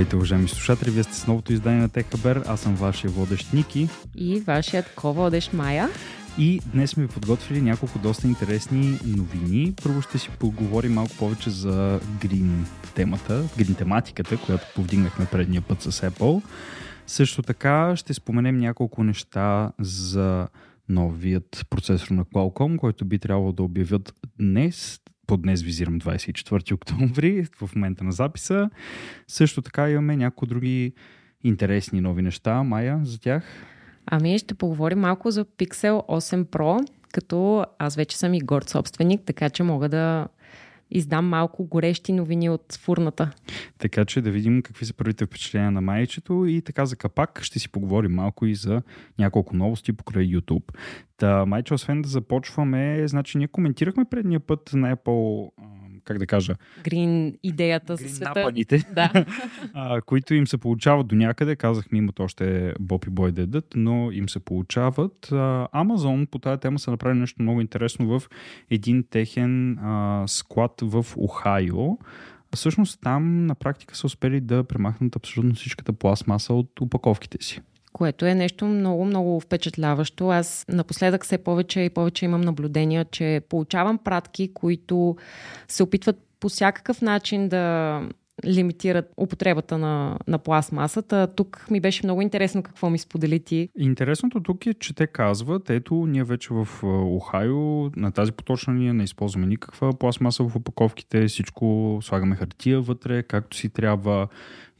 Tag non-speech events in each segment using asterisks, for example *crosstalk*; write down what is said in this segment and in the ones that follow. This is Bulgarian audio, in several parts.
Здравейте, уважаеми слушатели! Вие сте с новото издание на Техабер. Аз съм вашия водещ Ники. И вашият ко-водещ Майя. И днес сме ви подготвили няколко доста интересни новини. Първо ще си поговорим малко повече за грин темата, грин тематиката, която повдигнахме предния път с Apple. Също така ще споменем няколко неща за новият процесор на Qualcomm, който би трябвало да обявят днес. По днес визирам 24 октомври, в момента на записа. Също така имаме някои други интересни нови неща. Майя, за тях? Ами ще поговорим малко за Pixel 8 Pro, като аз вече съм и горд собственик, така че мога да издам малко горещи новини от фурната. Така че да видим какви са първите впечатления на майчето и така за капак ще си поговорим малко и за няколко новости покрай YouTube. Та, майче, освен да започваме, значи ние коментирахме предния път на Apple как да кажа... Грин идеята за света. Напаните, да. *laughs* а, които им се получават до някъде. Казахме, имат още Боб и Бой дедът, но им се получават. Амазон по тази тема са направили нещо много интересно в един техен а, склад в Охайо. Всъщност там на практика са успели да премахнат абсолютно всичката пластмаса от упаковките си което е нещо много, много впечатляващо. Аз напоследък все повече и повече имам наблюдения, че получавам пратки, които се опитват по всякакъв начин да лимитират употребата на, на пластмасата. Тук ми беше много интересно какво ми сподели ти. Интересното тук е, че те казват, ето, ние вече в Охайо на тази поточна ние не използваме никаква пластмаса в упаковките, всичко слагаме хартия вътре, както си трябва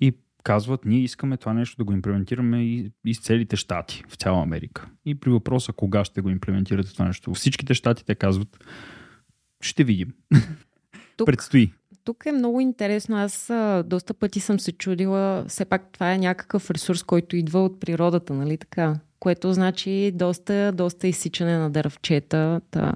и казват, ние искаме това нещо да го имплементираме и, и с целите щати, в цяла Америка. И при въпроса кога ще го имплементирате това нещо, всичките щати те казват, ще видим. Тук, Предстои. Тук е много интересно. Аз а, доста пъти съм се чудила, все пак това е някакъв ресурс, който идва от природата, нали така? Което значи доста, доста изсичане на дървчета. Та,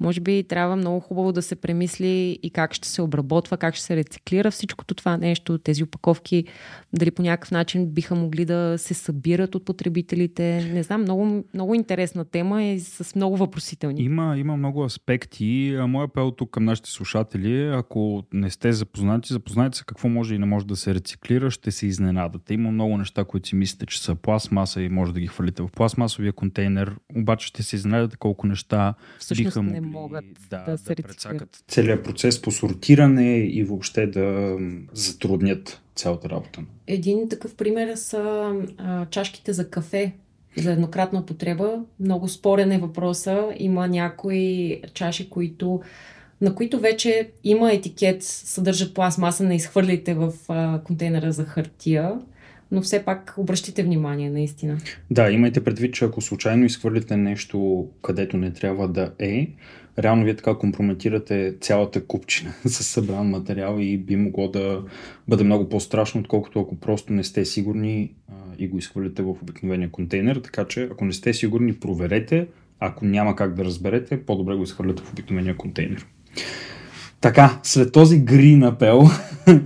може би трябва много хубаво да се премисли и как ще се обработва, как ще се рециклира всичкото това нещо, тези опаковки, дали по някакъв начин биха могли да се събират от потребителите. Не знам, много, много интересна тема и с много въпросителни. Има, има много аспекти. Моя апел тук към нашите слушатели, ако не сте запознати, запознайте се какво може и не може да се рециклира, ще се изненадате. Има много неща, които си мислите, че са пластмаса и може да ги хвалите в пластмасовия контейнер, обаче ще се изненадате колко неща Всъщност биха могли не могат да, да се да целият процес по сортиране и въобще да затруднят цялата работа. Един такъв пример са а, чашките за кафе за еднократна употреба. Много спорен е въпроса. Има някои чаши, които на които вече има етикет, съдържат пластмаса, не изхвърлите в а, контейнера за хартия но все пак обръщайте внимание, наистина. Да, имайте предвид, че ако случайно изхвърлите нещо, където не трябва да е, реално вие така компрометирате цялата купчина *laughs* с събран материал и би могло да бъде много по-страшно, отколкото ако просто не сте сигурни а, и го изхвърлите в обикновения контейнер. Така че, ако не сте сигурни, проверете. Ако няма как да разберете, по-добре го изхвърляте в обикновения контейнер. Така, след този грин апел,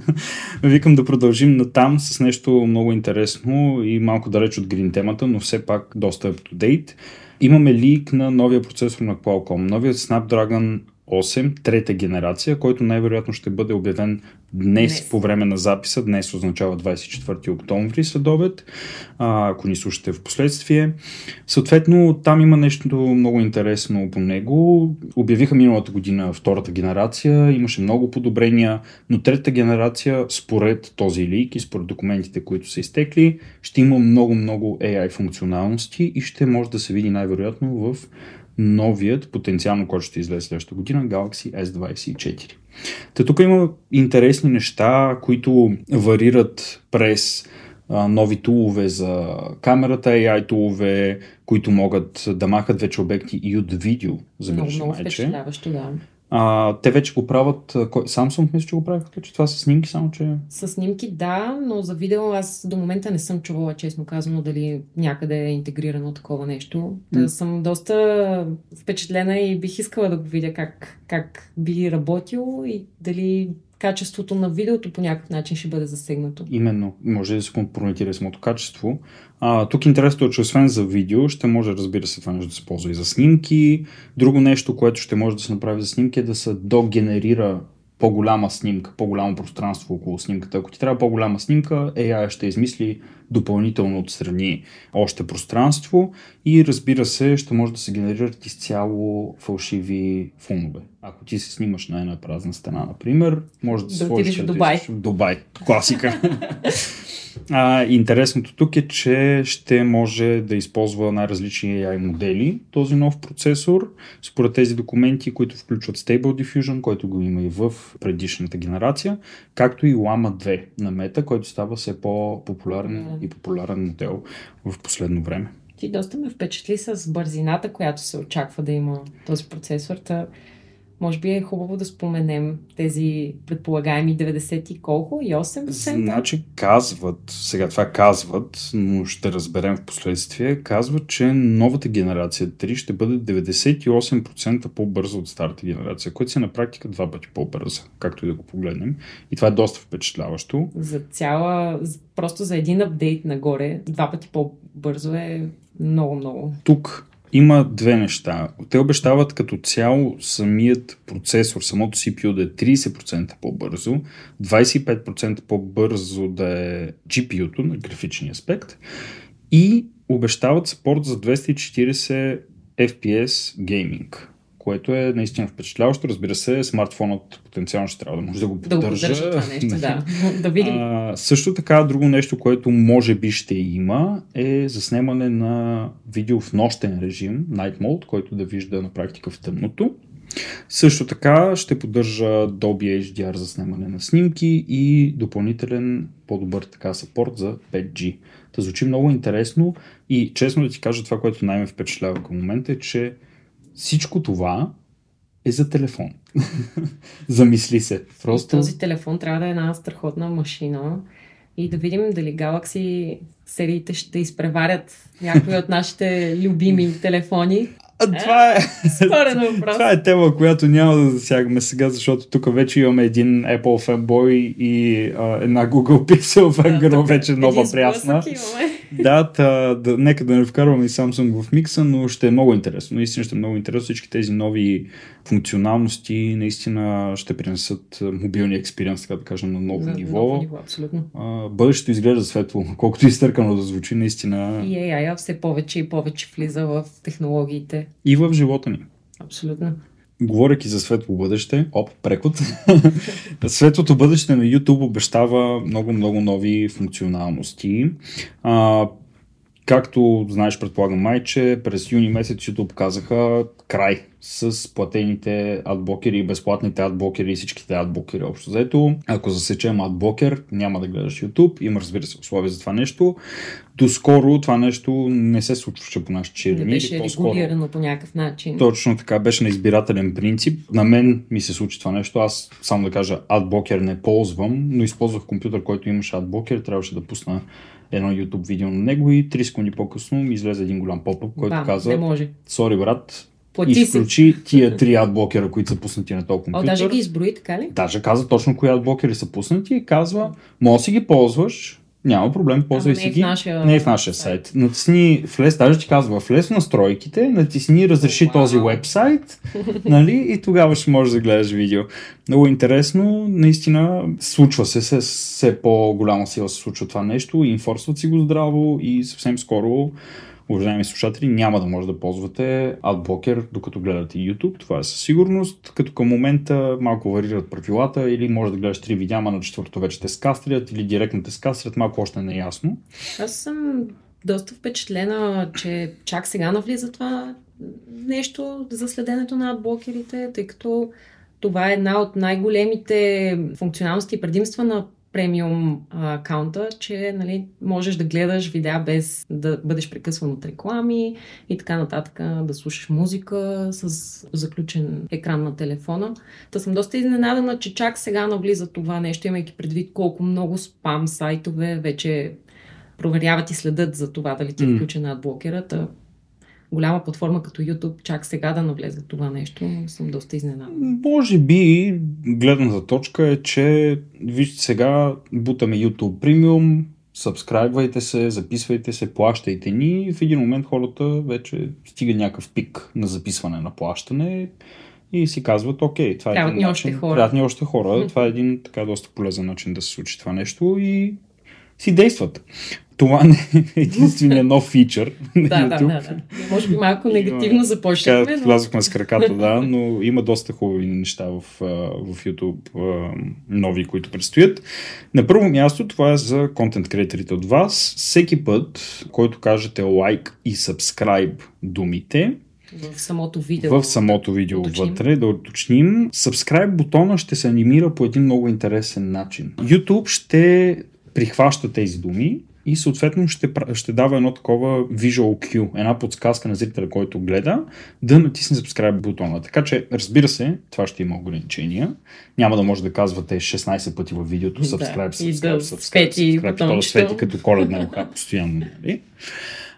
*laughs* викам да продължим на там с нещо много интересно и малко далеч от грин темата, но все пак доста up to date. Имаме лик на новия процесор на Qualcomm, новият Snapdragon 8, трета генерация, който най-вероятно ще бъде обявен днес, днес по време на записа. Днес означава 24 октомври след обед, а, ако ни слушате в последствие. Съответно, там има нещо много интересно по него. Обявиха миналата година втората генерация, имаше много подобрения, но третата генерация, според този лик и според документите, които са изтекли, ще има много-много AI функционалности и ще може да се види най-вероятно в новият, потенциално, който ще излезе следващата година, Galaxy S24. Та тук има интересни неща, които варират през нови тулове за камерата, AI тулове, които могат да махат вече обекти и от видео. Много, много впечатляващо, да. А, те вече го правят. Samsung мисля, че го правят, че това са снимки, само че. С снимки, да, но за видео аз до момента не съм чувала, честно казано, дали някъде е интегрирано такова нещо. Да mm. съм доста впечатлена и бих искала да го видя как, как би работил и дали качеството на видеото по някакъв начин ще бъде засегнато. Именно, може да се компрометира самото качество. А, тук интересното е, че освен за видео, ще може, разбира се, това нещо да се ползва и за снимки. Друго нещо, което ще може да се направи за снимки е да се догенерира по-голяма снимка, по-голямо пространство около снимката. Ако ти трябва по-голяма снимка, AI ще измисли допълнително отстрани още пространство и разбира се, ще може да се генерират изцяло фалшиви фонове. Ако ти се снимаш на една празна стена, например, може да, Да се сложиш в Дубай. Дубай. Класика. *laughs* А, интересното тук е, че ще може да използва най-различни AI модели, този нов процесор, според тези документи, които включват Stable Diffusion, който го има и в предишната генерация, както и Llama 2 на Meta, който става все по-популярен и популярен модел в последно време. Ти доста ме впечатли с бързината, която се очаква да има този процесор. Та, може би е хубаво да споменем тези предполагаеми 90 и колко? И 8%? Значи казват, сега това казват, но ще разберем в последствие, казват, че новата генерация 3 ще бъде 98% по-бърза от старата генерация, което си на практика два пъти по-бърза, както и да го погледнем. И това е доста впечатляващо. За цяла, просто за един апдейт нагоре, два пъти по-бързо е много-много. Тук има две неща. Те обещават като цяло самият процесор, самото CPU да е 30% по-бързо, 25% по-бързо да е GPU-то на графичния аспект и обещават спорт за 240 FPS гейминг което е наистина впечатляващо. Разбира се, смартфонът потенциално ще трябва да може да го Да го поддържа. поддържа това нещо, *laughs* да. Да видим. А, също така, друго нещо, което може би ще има, е заснемане на видео в нощен режим, Night Mode, който да вижда на практика в тъмното. Също така ще поддържа Dolby HDR за снимане на снимки и допълнителен по-добър така сапорт за 5G. Та звучи много интересно и честно да ти кажа това, което най-ме впечатлява към момента е, че всичко това е за телефон. *laughs* Замисли се. Просто... Този телефон трябва да е една страхотна машина и да видим дали Galaxy сериите ще изпреварят някои от нашите любими телефони. А, това е... Това е тема, която няма да засягаме сега, защото тук вече имаме един Apple фенбой и а, една Google *laughs* Pixel фенгърл, вече нова прясна. Да, та, да, нека да не вкарваме и Samsung в микса, но ще е много интересно. Наистина ще е много интересно. Всички тези нови функционалности наистина ще принесат мобилния експириенс, така да кажем, на ново На ниво. ново ниво, абсолютно. А, бъдещето изглежда светло, *laughs* колкото и изтъркано да звучи, наистина И AI все повече и повече влиза в технологиите. и в живота ни. Абсолютно. Говорейки за светло бъдеще, оп, прекод. *laughs* Светлото бъдеще на YouTube обещава много-много нови функционалности. А, както знаеш, предполагам май, че през юни месец YouTube казаха край с платените адблокери и безплатните адблокери и всичките адблокери общо взето. Ако засечем адблокер, няма да гледаш YouTube. Има, разбира се, условия за това нещо. Доскоро това нещо не се случваше по нашите Не черни. беше или по-скоро- регулирано по някакъв начин. точно така, беше на избирателен принцип. На мен ми се случи това нещо. Аз, само да кажа, адблокер не ползвам, но използвах компютър, който имаше адблокер. Трябваше да пусна едно YouTube видео на него и 3 секунди по-късно ми излезе един голям поп който Бам, каза, Не може. сори брат, Плати си. изключи тия три адблокера, които са пуснати на този О, компютър. даже ги изброи, така ли? Даже каза точно кои адблокери са пуснати и казва, може да си ги ползваш, няма проблем, ползвай си е в ги. нашия Не е в нашия сайт. Натисни, влез, даже ти казва, влез в настройките, натисни разреши Вау. този вебсайт, *laughs* нали, и тогава ще можеш да гледаш видео. Много интересно, наистина, случва се, с все по-голяма сила се случва това нещо, инфорсват си го здраво и съвсем скоро Уважаеми слушатели, няма да може да ползвате адблокер, докато гледате YouTube. Това е със сигурност, като към момента малко варират правилата или може да гледаш три видеа, на четвърто вече те скастрят или директно те скастрят, малко още не е ясно. Аз съм доста впечатлена, че чак сега навлиза това нещо за следенето на адблокерите, тъй като това е една от най-големите функционалности и предимства на премиум акаунта, че нали, можеш да гледаш видеа без да бъдеш прекъсван от реклами и така нататък, да слушаш музика с заключен екран на телефона. Та съм доста изненадана, че чак сега навлиза това нещо, имайки предвид колко много спам сайтове вече проверяват и следят за това дали ти е М. включена адблокерата. Голяма платформа като YouTube чак сега да навлезе това нещо, съм доста изненадана. Може би гледната точка е, че вижте сега бутаме YouTube Premium, сабскрайбвайте се, записвайте се, плащайте ни и в един момент хората вече стига някакъв пик на записване на плащане и си казват, окей, това е един ни още начин, хора. трябват ни още хора, това е един така доста полезен начин да се случи това нещо и си действат. Това не е единствения *laughs* нов фичър на Да, да, YouTube. да, да. Може би малко негативно започнахме, но... влязохме с краката, да, *laughs* но има доста хубави неща в, в YouTube, нови, които предстоят. На първо място, това е за контент креаторите от вас. Всеки път, който кажете лайк и subscribe думите, В самото видео. в самото видео уточним. вътре, да уточним, subscribe бутона ще се анимира по един много интересен начин. YouTube ще прихваща тези думи и съответно ще, ще дава едно такова visual cue, една подсказка на зрителя, който гледа, да натисне subscribe бутона. Така че, разбира се, това ще има ограничения. Няма да може да казвате 16 пъти във видеото Да, subscribe, и subscribe, да subscribe, subscribe, да бутончето. свети като коледна елха постоянно. Нали?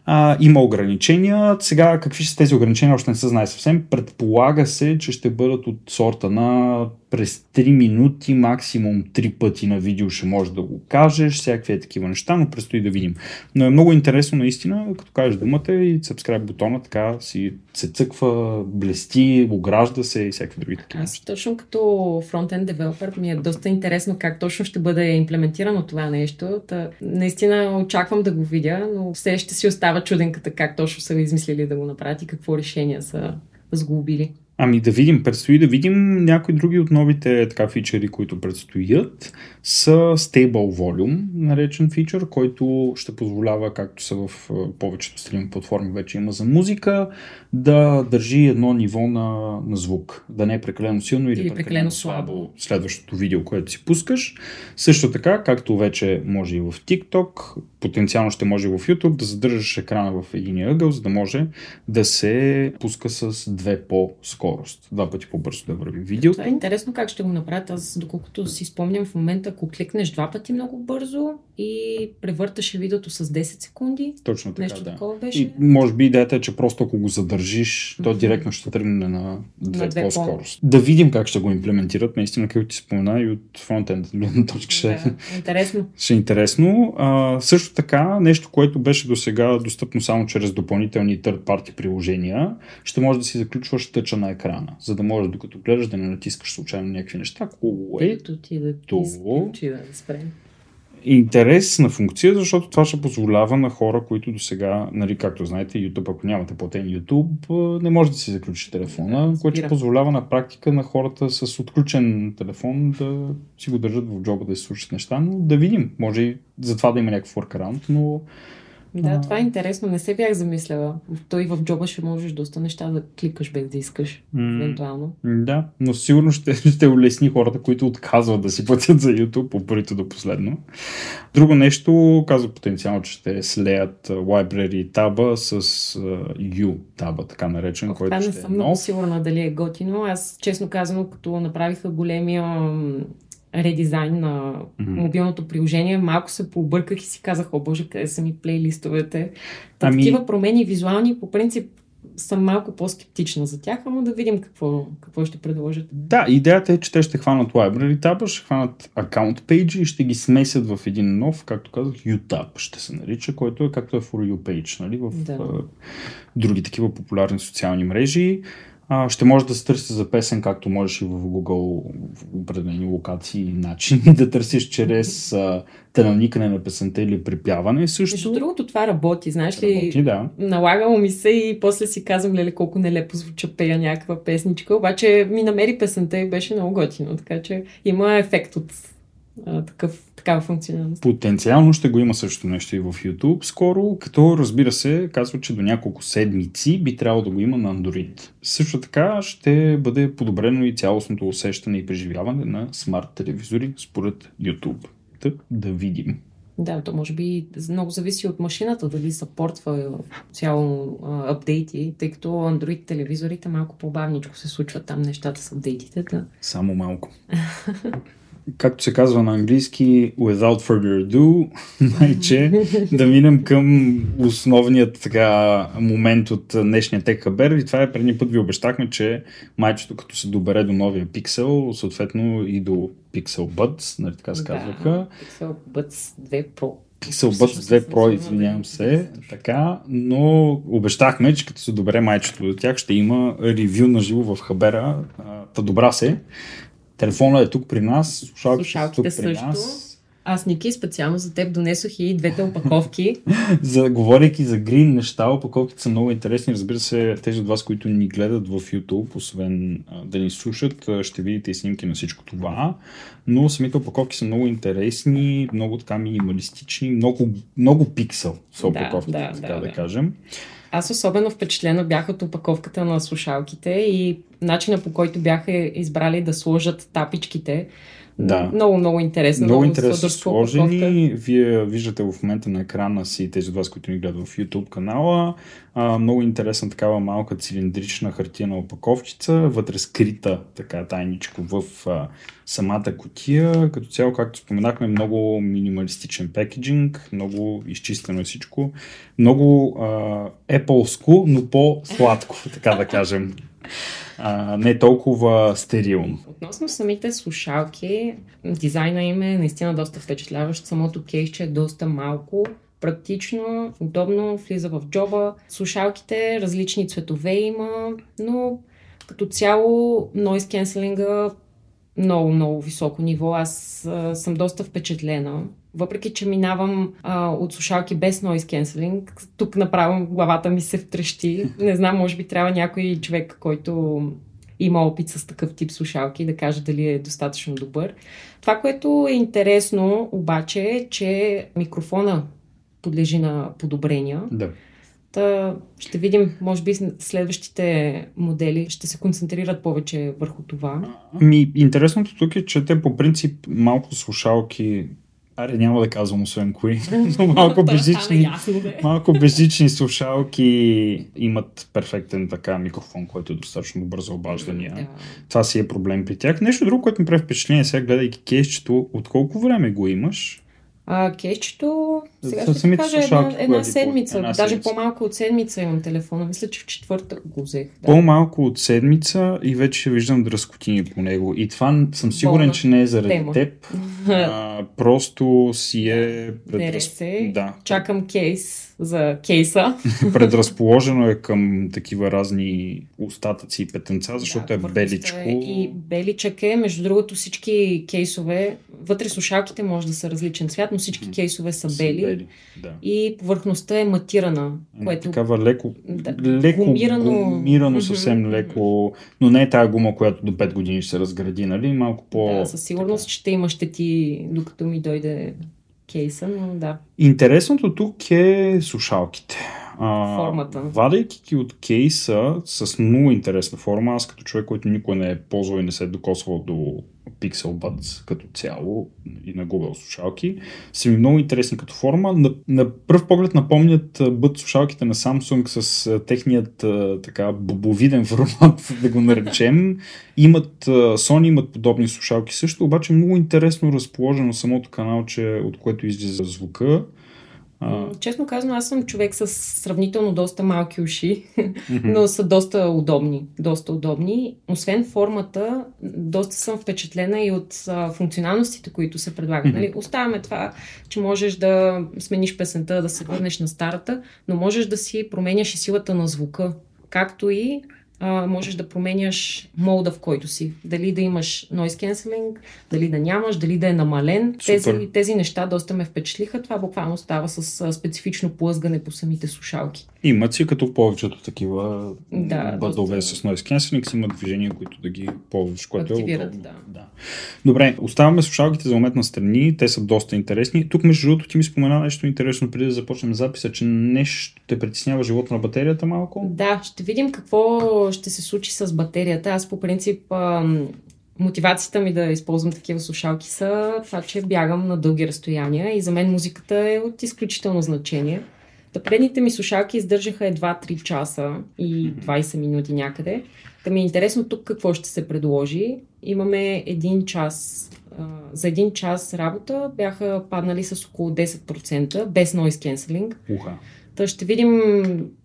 А, има ограничения. Сега, какви са тези ограничения, още не се знае съвсем. Предполага се, че ще бъдат от сорта на през 3 минути, максимум 3 пъти на видео ще можеш да го кажеш, всякакви е такива неща, но предстои да видим. Но е много интересно наистина, като кажеш думата и subscribe бутона, така си се цъква, блести, огражда се и всякакви други такива Аз точно като фронтенд девелопер ми е доста интересно как точно ще бъде имплементирано това нещо. Та, наистина очаквам да го видя, но все ще си остава чуденката как точно са измислили да го направят и какво решения са сглобили. Ами да видим, предстои да видим някои други от новите така фичери, които предстоят са Stable Volume, наречен фичър, който ще позволява, както са в повечето стрим платформи вече има за музика, да държи едно ниво на, на звук, да не е прекалено силно или, Или прекалено слабо. следващото видео, което си пускаш. Също така, както вече може и в TikTok, потенциално ще може и в YouTube, да задържаш екрана в един ъгъл, за да може да се пуска с две по скорост. Два пъти по-бързо да върви видеото. Това е интересно как ще го направят. Аз, доколкото си спомням в момента, ако кликнеш два пъти много бързо и превърташе видеото с 10 секунди, Точно така, нещо да. такова беше. И може би идеята е, че просто ако го задържиш, то директно ще тръгне на две, На две по-скорост. Да видим как ще го имплементират. Наистина, както ти спомена и от фронтенд гледна точка ще, Да, интересно. ще е интересно. А, също така, нещо, което беше до сега достъпно само чрез допълнителни third-party приложения, ще може да си заключваш тъча на екрана, за да може докато гледаш да не натискаш случайно някакви неща, което Ето ти да ти да спрем. Интересна функция, защото това ще позволява на хора, които до сега, нали, както знаете, YouTube, ако нямате платен YouTube, не може да си заключи телефона, Да, което позволява на практика на хората с отключен телефон да си го държат в джоба да си слушат неща, но да видим. Може и за това да има някакъв workaround, но Да, това е интересно. Не се бях замисляла. Той в джоба ще можеш доста неща да кликаш без да искаш. м, Евентуално. да, но сигурно ще, *laughs* ще улесни хората, които отказват да си платят за YouTube по парите до последно. Друго нещо, казва потенциално, че ще слеят library таба с U таба, така наречен, Ох, който не ще е съм много нов. сигурна дали е готино. Аз, честно казано, като направиха големия редизайн на мобилното приложение, малко се пообърках и си казах, о боже, къде са ми плейлистовете. Та, Ами- Такива промени визуални, по принцип, съм малко по-скептична за тях, ама да видим какво, какво ще предложат. Да, идеята е, че те ще хванат library таба, ще хванат account page и ще ги смесят в един нов, както казах, UTab ще се нарича, който е както е for you page, нали, в Да. други такива популярни социални мрежи. А, ще може да се търси за песен, както можеш и в Google в определени локации и начини *laughs* да търсиш чрез а, тенаникане на песента или припяване също. Между другото, това работи. Знаеш ли, Работи, да. налагало ми се и после си казвам, леле, колко нелепо звуча пея някаква песничка, обаче ми намери песента и беше много готино, така че има ефект от такъв, такава функционалност. Потенциално ще го има също нещо и в YouTube скоро, като разбира се, казва, че до няколко седмици би трябвало да го има на Android. Също така ще бъде подобрено и цялостното усещане и преживяване на смарт телевизори според YouTube. Та да видим. Да, то може би много зависи от машината, дали съпортва цяло а, апдейти, тъй като Android телевизорите малко по-бавничко се случват там нещата с апдейтите. Да. Само малко. *laughs* Както се казва на английски, without further ado, *laughs* майче, *laughs* да минем към основният така, момент от днешния Техабер. И това е преди път ви обещахме, че майчето като се добере до новия пиксел, съответно и до Pixel Buds, нали така се казваха, Да, Pixel Buds 2 Pro. Pixel Buds 2 Pro, извинявам се, така, но обещахме, че като се добре майчето до тях, ще има ревю на живо в Хабера. Та добра се. Телефонът е тук при нас, слушалките, слушалките тук при също. нас. Аз, Ники, специално за теб донесох и двете опаковки. *laughs* за, говорейки за грин неща, опаковките са много интересни. Разбира се, тези от вас, които ни гледат в YouTube, освен а, да ни слушат, ще видите и снимки на всичко това. Но самите опаковки са много интересни, много така минималистични, много, много пиксел са опаковките, да, да, така да, да, да кажем. Аз особено впечатлена бях от опаковката на слушалките и начина по който бяха избрали да сложат тапичките да. Много, много интересно. Много, много интересно сложени. Вие виждате в момента на екрана си тези от вас, които ни гледат в YouTube канала. А, много интересна такава малка цилиндрична хартияна опаковчица, вътре скрита така тайничко в а, самата котия. Като цяло, както споменахме, много минималистичен пекеджинг, много изчистено е всичко. Много а, Apple-ско, но по-сладко, *laughs* така да кажем а, не толкова стерилно. Относно самите слушалки, дизайна им е наистина доста впечатляващ. Самото кейсче е доста малко, практично, удобно, влиза в джоба. Слушалките различни цветове има, но като цяло noise cancelling много, много високо ниво. Аз а, съм доста впечатлена. Въпреки, че минавам а, от слушалки без noise cancelling, тук направо главата ми се втрещи. Не знам, може би трябва някой човек, който има опит с такъв тип слушалки да каже дали е достатъчно добър. Това, което е интересно обаче е, че микрофона подлежи на подобрения. Да. Та, ще видим, може би следващите модели ще се концентрират повече върху това. Ми, интересното тук е, че те по принцип малко слушалки Аре, няма да казвам освен кои, *laughs* но малко безжични, малко безжични слушалки имат перфектен така микрофон, който е достатъчно добър за обаждания. Да. Това си е проблем при тях. Нещо друго, което ми прави впечатление сега, гледайки кейсчето, от колко време го имаш? А, кейчето, сега ще ти кажа една, една седмица, една даже седмица. по-малко от седмица имам телефона. Мисля, че в четвъртък го взех. Да. По-малко от седмица и вече виждам дръскотини по него. И това съм сигурен, Болна че не е заради тема. теб. А, *laughs* просто си е... Предраз... Да. Чакам кейс за кейса. *laughs* Предразположено е към такива разни остатъци и петенца, защото да, е беличко. Е и беличък е, между другото всички кейсове, вътре слушалките може да са различен цвят, но всички кейсове са бели. Са бели да. И повърхността е матирана. Което... Такава леко, да, леко гумирано, гумирано съвсем леко, но не е тази гума, която до 5 години ще се разгради, нали? Малко по... Да, със сигурност ще има щети, докато ми дойде кейса, но да. Интересното тук е слушалките. А, Формата. Вадейки ги от кейса с много интересна форма, аз като човек, който никой не е ползвал и не се е докосвал до Pixel Buds като цяло и на Google слушалки, са ми много интересни като форма. На, на пръв поглед напомнят Buds слушалките на Samsung с техният така бобовиден *laughs* формат, да го наречем. Имат, Sony имат подобни слушалки също, обаче много интересно разположено самото каналче, от което излиза звука. Честно казано, аз съм човек с сравнително доста малки уши, но са доста удобни. Доста удобни. Освен формата, доста съм впечатлена и от а, функционалностите, които се предлагат. Нали? Оставяме това, че можеш да смениш песента, да се върнеш на старата, но можеш да си променяш и силата на звука. Както и а, можеш да променяш мода, в който си. Дали да имаш noise cancelling, дали да нямаш, дали да е намален. Тези, тези неща доста ме впечатлиха. Това буквално става с а, специфично плъзгане по самите слушалки. Имат си като повечето такива да, бъдове доста... с noise cancelling, имат движения, които да ги ползваш, което е Активират, е да. да. Добре, оставаме слушалките за момент на страни. Те са доста интересни. Тук, между другото, ти ми спомена нещо интересно преди да започнем записа, че нещо те притеснява живота на батерията малко. Да, ще видим какво ще се случи с батерията. Аз по принцип мотивацията ми да използвам такива слушалки са това, че бягам на дълги разстояния и за мен музиката е от изключително значение. Та предните ми слушалки издържаха едва 3 часа и 20 минути някъде. Та ми е интересно тук какво ще се предложи. Имаме един час. За един час работа бяха паднали с около 10% без noise cancelling. Уха. Та ще видим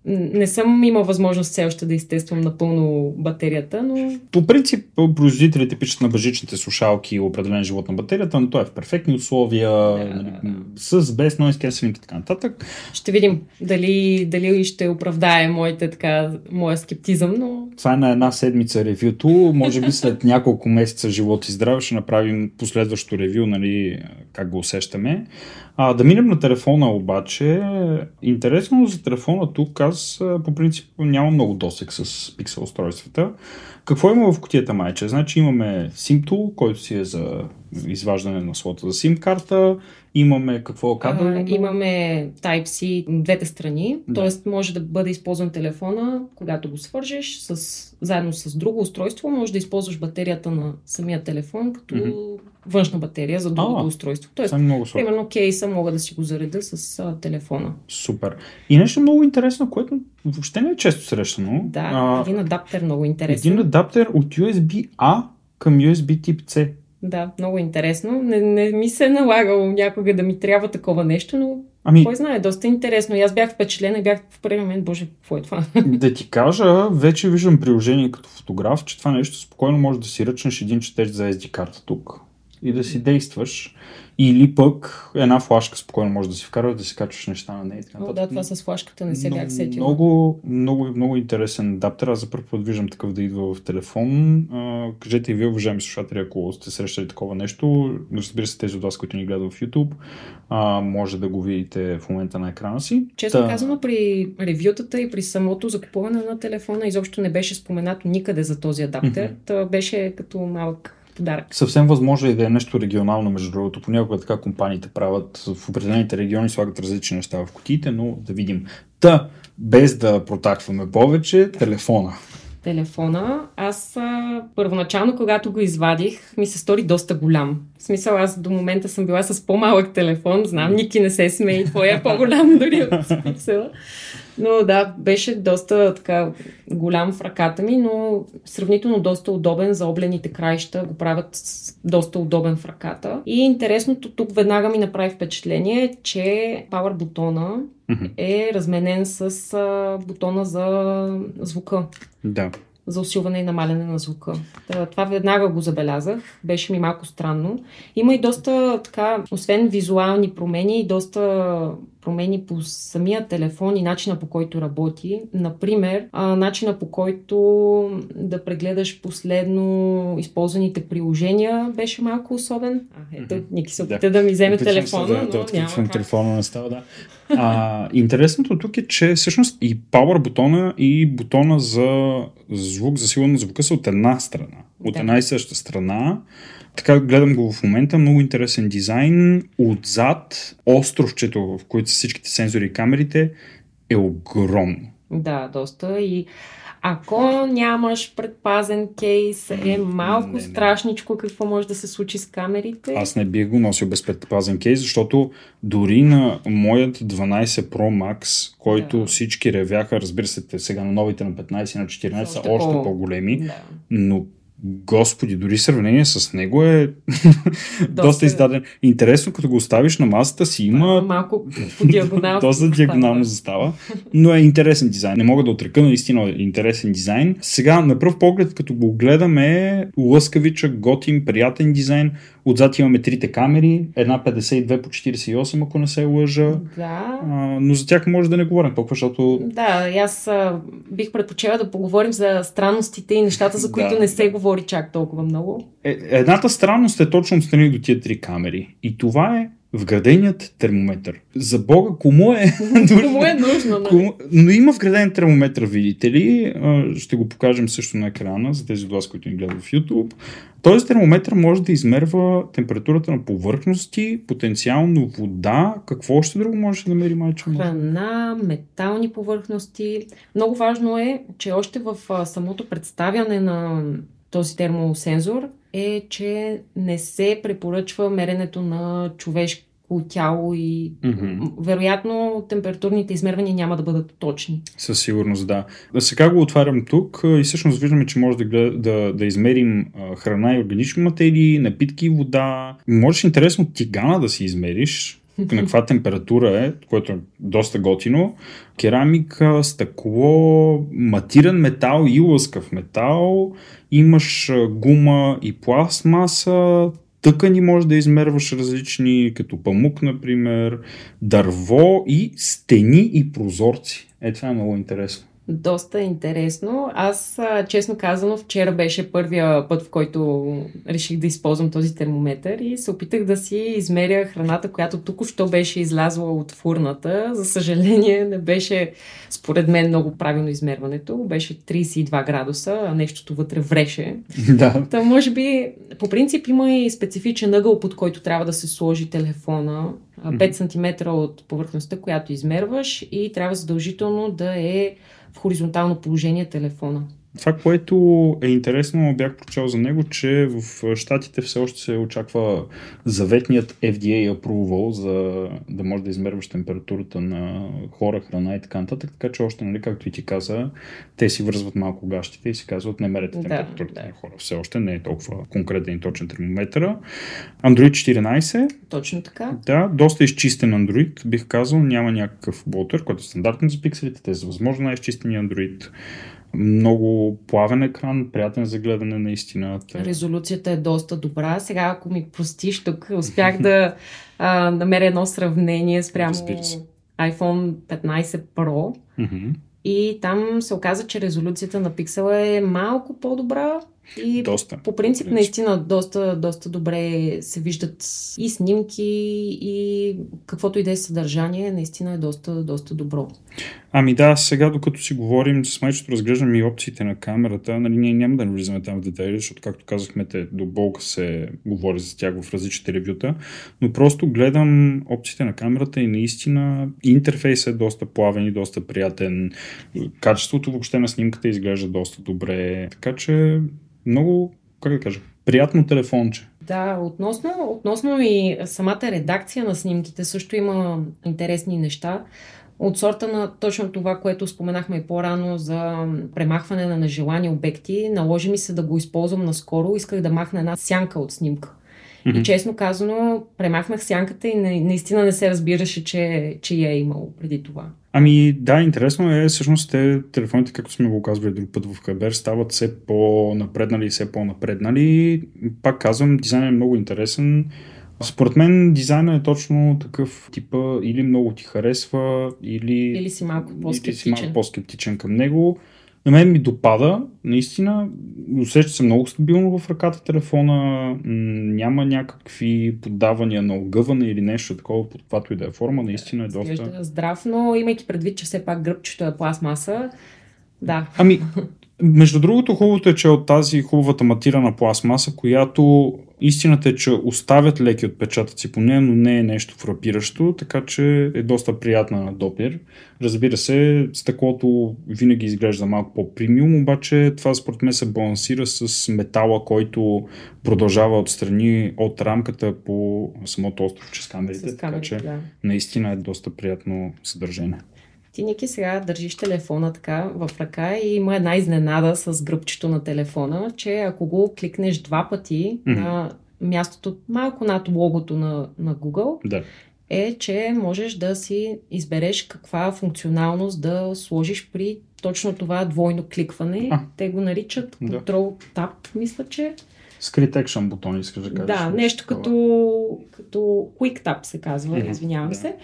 не съм имал възможност все още да изтествам напълно батерията, но... По принцип, производителите пишат на бъжичните слушалки определен живот на батерията, но той е в перфектни условия, да. Нали, с без noise cancelling и така нататък. Ще видим дали, дали ще оправдае моите, така, моя скептизъм, но... Това е на една седмица ревюто. Може би след *laughs* няколко месеца живот и здраве ще направим последващо ревю, нали, как го усещаме. А, да минем на телефона обаче. Интересно за телефона тук, аз по принцип нямам много досек с пиксел устройствата. Какво има в котията майче? Значи имаме SIM който си е за изваждане на слота за SIM карта. Имаме какво кабел? А, имаме Type-C двете страни, да. т.е. може да бъде използван телефона, когато го свържеш с, заедно с друго устройство, може да използваш батерията на самия телефон като mm-hmm. външна батерия за другото устройство. Тоест, много примерно кейса мога да си го зареда с а, телефона. Супер. И нещо много интересно, което въобще не е често срещано. Да, а, един адаптер много интересен. Един адаптер от USB-A към USB тип C. Да, много интересно. Не, не ми се е налагало някога да ми трябва такова нещо, но ами... кой знае, доста интересно. И аз бях впечатлена и бях в първи момент, боже, какво е това? Да ти кажа, вече виждам приложение като фотограф, че това нещо спокойно може да си ръчнеш един четеж за SD карта тук и да си действаш. Или пък една флашка спокойно може да си вкарваш, да си качваш неща на нея. О, да, това с флашката не се бях сетил. Много, много, много интересен адаптер. Аз за първ път виждам такъв да идва в телефон. А, кажете и вие, уважаеми слушатели, ако сте срещали такова нещо, разбира се, тези от вас, които ни гледат в YouTube, а, може да го видите в момента на екрана си. Често Та... казано, при ревютата и при самото закупуване на телефона изобщо не беше споменато никъде за този адаптер. Mm-hmm. Това беше като малък подарък. Съвсем възможно е да е нещо регионално, между другото. Понякога така компаниите правят в определените региони, слагат различни неща в кутиите, но да видим. Та, без да протакваме повече, телефона телефона. Аз а, първоначално, когато го извадих, ми се стори доста голям. В смисъл, аз до момента съм била с по-малък телефон. Знам, Ники не се смее, твоя е по-голям дори от пиксела. Но да, беше доста така голям в ръката ми, но сравнително доста удобен за облените краища. Го правят доста удобен в ръката. И интересното тук веднага ми направи впечатление, че Power бутона е разменен с бутона за звука. Да за усилване и намаляне на звука. Това веднага го забелязах. Беше ми малко странно. Има и доста така, освен визуални промени, и доста промени по самия телефон и начина по който работи. Например, начина по който да прегледаш последно използваните приложения беше малко особен. А, ето. Ники се опита да. да ми вземе Опитвам телефона, да, но да, няма как. телефона не става, да. А, интересното тук е, че всъщност и Power бутона и бутона за звук, засилване на звука са от една страна. От да. една и съща страна. Така гледам го в момента. Много интересен дизайн. Отзад островчето, в които са всичките сензори и камерите, е огромно. Да, доста. И ако нямаш предпазен кейс, е малко не, не. страшничко какво може да се случи с камерите. Аз не бих го носил без предпазен кейс, защото дори на моят 12 Pro Max, който да. всички ревяха, разбира се, сега на новите на 15 и на 14 са още, още по-големи, да. но Господи, дори сравнение с него е *laughs* доста, доста издаден. Интересно, като го оставиш на масата си, има малко по диагонално. *laughs* доста диагонално застава, но е интересен дизайн. Не мога да отрека, наистина е интересен дизайн. Сега, на пръв поглед, като го гледаме, лъскавича, готин, приятен дизайн. Отзад имаме трите камери, една 52 по 48, ако не се лъжа. Да. А, но за тях може да не говорим толкова, защото... Да, аз а, бих предпочела да поговорим за странностите и нещата, за които да, не се говори чак толкова много. Е, едната странност е точно отстрани до тия три камери. И това е вграденият термометър. За Бога, кому е... *laughs* кому е нужно, нали? Кому... Но има вграден термометър, видите ли. Ще го покажем също на екрана, за тези от вас, които ни гледат в YouTube. Този термометър може да измерва температурата на повърхности, потенциално вода. Какво още друго може да мери майче? Храна, метални повърхности. Много важно е, че още в самото представяне на този термосензор е, че не се препоръчва меренето на човешко тяло и mm-hmm. вероятно температурните измервания няма да бъдат точни. Със сигурност, да. Сега го отварям тук и всъщност виждаме, че може да, да, да измерим храна и органични материи, напитки и вода. Можеш интересно тигана да си измериш, на каква температура е, което е доста готино. Керамика, стъкло, матиран метал и лъскав метал. Имаш гума и пластмаса, тъкани може да измерваш различни, като памук, например, дърво и стени и прозорци. Е, това е много интересно. Доста интересно. Аз, честно казано, вчера беше първия път, в който реших да използвам този термометър и се опитах да си измеря храната, която току-що беше излязла от фурната. За съжаление, не беше, според мен, много правилно измерването. Беше 32 градуса, а нещото вътре вреше. *laughs* Да. Та, може би, по принцип има и специфичен ъгъл, под който трябва да се сложи телефона. 5 см от повърхността, която измерваш и трябва задължително да е в хоризонтално положение телефона. Това, което е интересно, бях прочел за него, че в Штатите все още се очаква заветният FDA approval, за да може да измерваш температурата на хора, храна и така нататък. Така че още, нали, както и ти каза, те си връзват малко гащите и си казват, не мерете температурата да, да. на хора. Все още не е толкова конкретен и точен термометър. Android 14. Точно така. Да, доста изчистен Android, бих казал. Няма някакъв болтер, който е стандартен за пикселите. Те са възможно най-изчистени Android много плавен екран, приятен за гледане наистина. Резолюцията е доста добра. Сега, ако ми простиш, тук успях да а, намеря едно сравнение спрямо iPhone 15 Pro. Mm-hmm. И там се оказа, че резолюцията на пиксела е малко по-добра и доста. по принцип наистина доста, доста добре се виждат и снимки и каквото и да е съдържание, наистина е доста, доста добро. Ами да, сега докато си говорим с майчето, разглеждам и опциите на камерата. Нали, ние няма да влизаме там в детайли, защото както казахме, те до болка се говори за тях в различните ревюта, но просто гледам опциите на камерата и наистина интерфейсът е доста плавен и доста приятен. Качеството въобще на снимката изглежда доста добре, така че много, как да кажа, приятно телефонче. Да, относно, относно и самата редакция на снимките също има интересни неща. От сорта на точно това, което споменахме и по-рано за премахване на нежелани обекти, наложи ми се да го използвам наскоро. Исках да махна една сянка от снимка. Mm-hmm. И честно казано, премахнах сянката и наистина не се разбираше, че, че я е имало преди това. Ами да, интересно е, всъщност те телефоните, както сме го казвали друг път в Хабер, стават все по-напреднали и все по-напреднали. Пак казвам, дизайнът е много интересен. Според мен дизайнът е точно такъв типа или много ти харесва, или, или си малко по-скептичен. Или си малко по-скептичен към него на мен ми допада, наистина, усеща се много стабилно в ръката телефона, няма някакви поддавания на огъване или нещо такова, под каквато и да е форма, наистина е доста... Здрав, но имайки предвид, че все пак гръбчето е пластмаса, да. Ами, между другото, хубавото е, че от тази хубавата матирана пластмаса, която истината е, че оставят леки отпечатъци по нея, но не е нещо фрапиращо, така че е доста приятна на допир. Разбира се, стъклото винаги изглежда малко по-премиум, обаче това според мен се балансира с метала, който продължава отстрани от рамката по самото островче с камерите, с камерите така че да. наистина е доста приятно съдържание. Ти, Ники, сега държиш телефона така в ръка и има една изненада с гръбчето на телефона, че ако го кликнеш два пъти mm-hmm. на мястото малко над логото на, на Google, да. е, че можеш да си избереш каква функционалност да сложиш при точно това двойно кликване. А. Те го наричат Control да. Tab, мисля, че. Скрит Action бутон, искаш да кажеш. Да, нещо като, като Quick Tap се казва, mm-hmm. извинявам да. се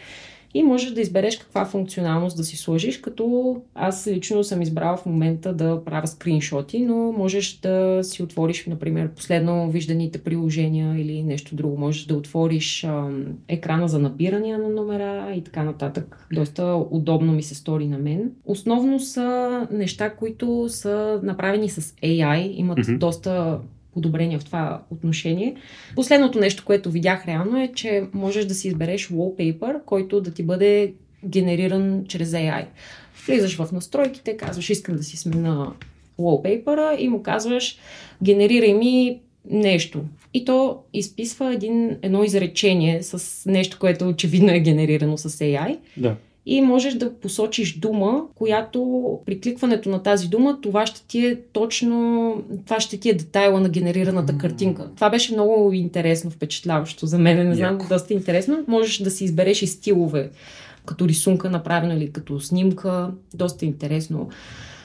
и можеш да избереш каква функционалност да си сложиш, като аз лично съм избрала в момента да правя скриншоти, но можеш да си отвориш, например, последно вижданите приложения или нещо друго. Можеш да отвориш а, екрана за набирания на номера и така нататък. Доста удобно ми се стори на мен. Основно са неща, които са направени с AI, имат mm-hmm. доста подобрения в това отношение. Последното нещо, което видях реално е, че можеш да си избереш wallpaper, който да ти бъде генериран чрез AI. Влизаш в настройките, казваш искам да си смена wallpaper и му казваш генерирай ми нещо. И то изписва един, едно изречение с нещо, което очевидно е генерирано с AI. Да. И можеш да посочиш дума, която при кликването на тази дума, това ще ти е точно, това ще ти е детайла на генерираната mm-hmm. картинка. Това беше много интересно, впечатляващо за мен, не знам, доста интересно. Можеш да си избереш и стилове, като рисунка направена или като снимка, доста интересно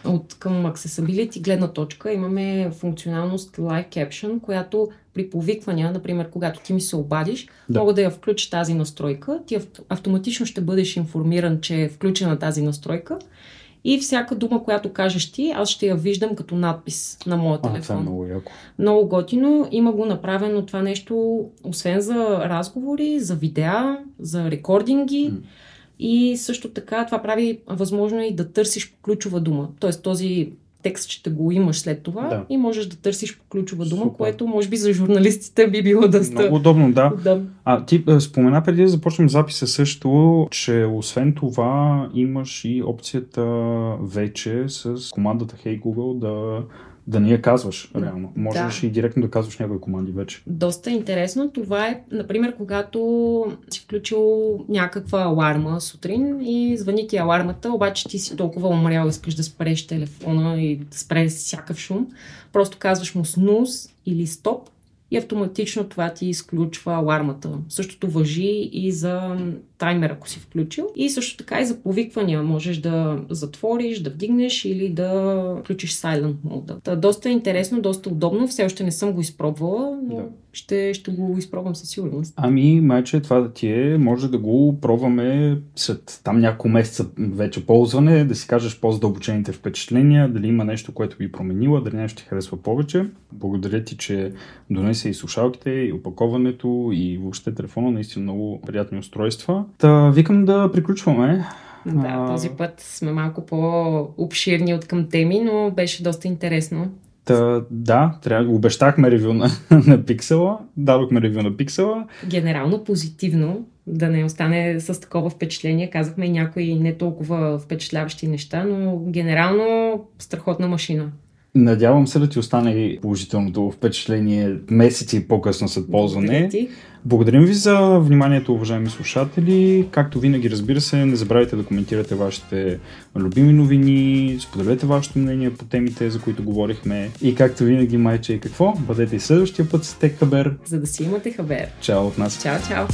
от към Accessibility гледна точка имаме функционалност Live Caption, която при повиквания, например, когато ти ми се обадиш, да. мога да я включи тази настройка. Ти автоматично ще бъдеш информиран, че е включена тази настройка. И всяка дума, която кажеш ти, аз ще я виждам като надпис на моя телефон. А, това е много яко. Много готино. Има го направено това нещо, освен за разговори, за видеа, за рекординги. Mm и също така това прави възможно и да търсиш ключова дума. Тоест този текст ще го имаш след това да. и можеш да търсиш по ключова дума, Супер. което може би за журналистите би било доста... Много удобно, да. да. А ти спомена преди да започнем записа също, че освен това имаш и опцията вече с командата Hey Google да да не я казваш реално. Можеш да. и директно да казваш някои команди вече. Доста интересно. Това е, например, когато си включил някаква аларма сутрин и звъни ти алармата, обаче ти си толкова умрял, искаш да спреш телефона и да спреш всякакъв шум. Просто казваш му снус или стоп и автоматично това ти изключва алармата. Същото въжи и за таймер, ако си включил. И също така и за повиквания можеш да затвориш, да вдигнеш или да включиш silent mode. Та, доста интересно, доста удобно. Все още не съм го изпробвала, но да. ще, ще го изпробвам със сигурност. Ами, майче, това да ти е, може да го пробваме след там няколко месеца вече ползване, да си кажеш по-задълбочените впечатления, дали има нещо, което би променила, дали нещо ти харесва повече. Благодаря ти, че донесе и слушалките, и опаковането, и въобще телефона, наистина много приятни устройства. Та, викам да приключваме. Да, този път сме малко по-обширни от към теми, но беше доста интересно. Та, да, трябва, обещахме ревю на, *laughs* на пиксела, дадохме ревю на пиксела. Генерално позитивно, да не остане с такова впечатление. Казахме и някои не толкова впечатляващи неща, но генерално страхотна машина. Надявам се да ти остане положителното впечатление месеци по-късно след ползване. Благодарим ви за вниманието, уважаеми слушатели. Както винаги, разбира се, не забравяйте да коментирате вашите любими новини, споделете вашето мнение по темите, за които говорихме. И както винаги, майче и какво? Бъдете и следващия път с Тек Хабер. За да си имате хабер. Чао от нас. Чао, чао.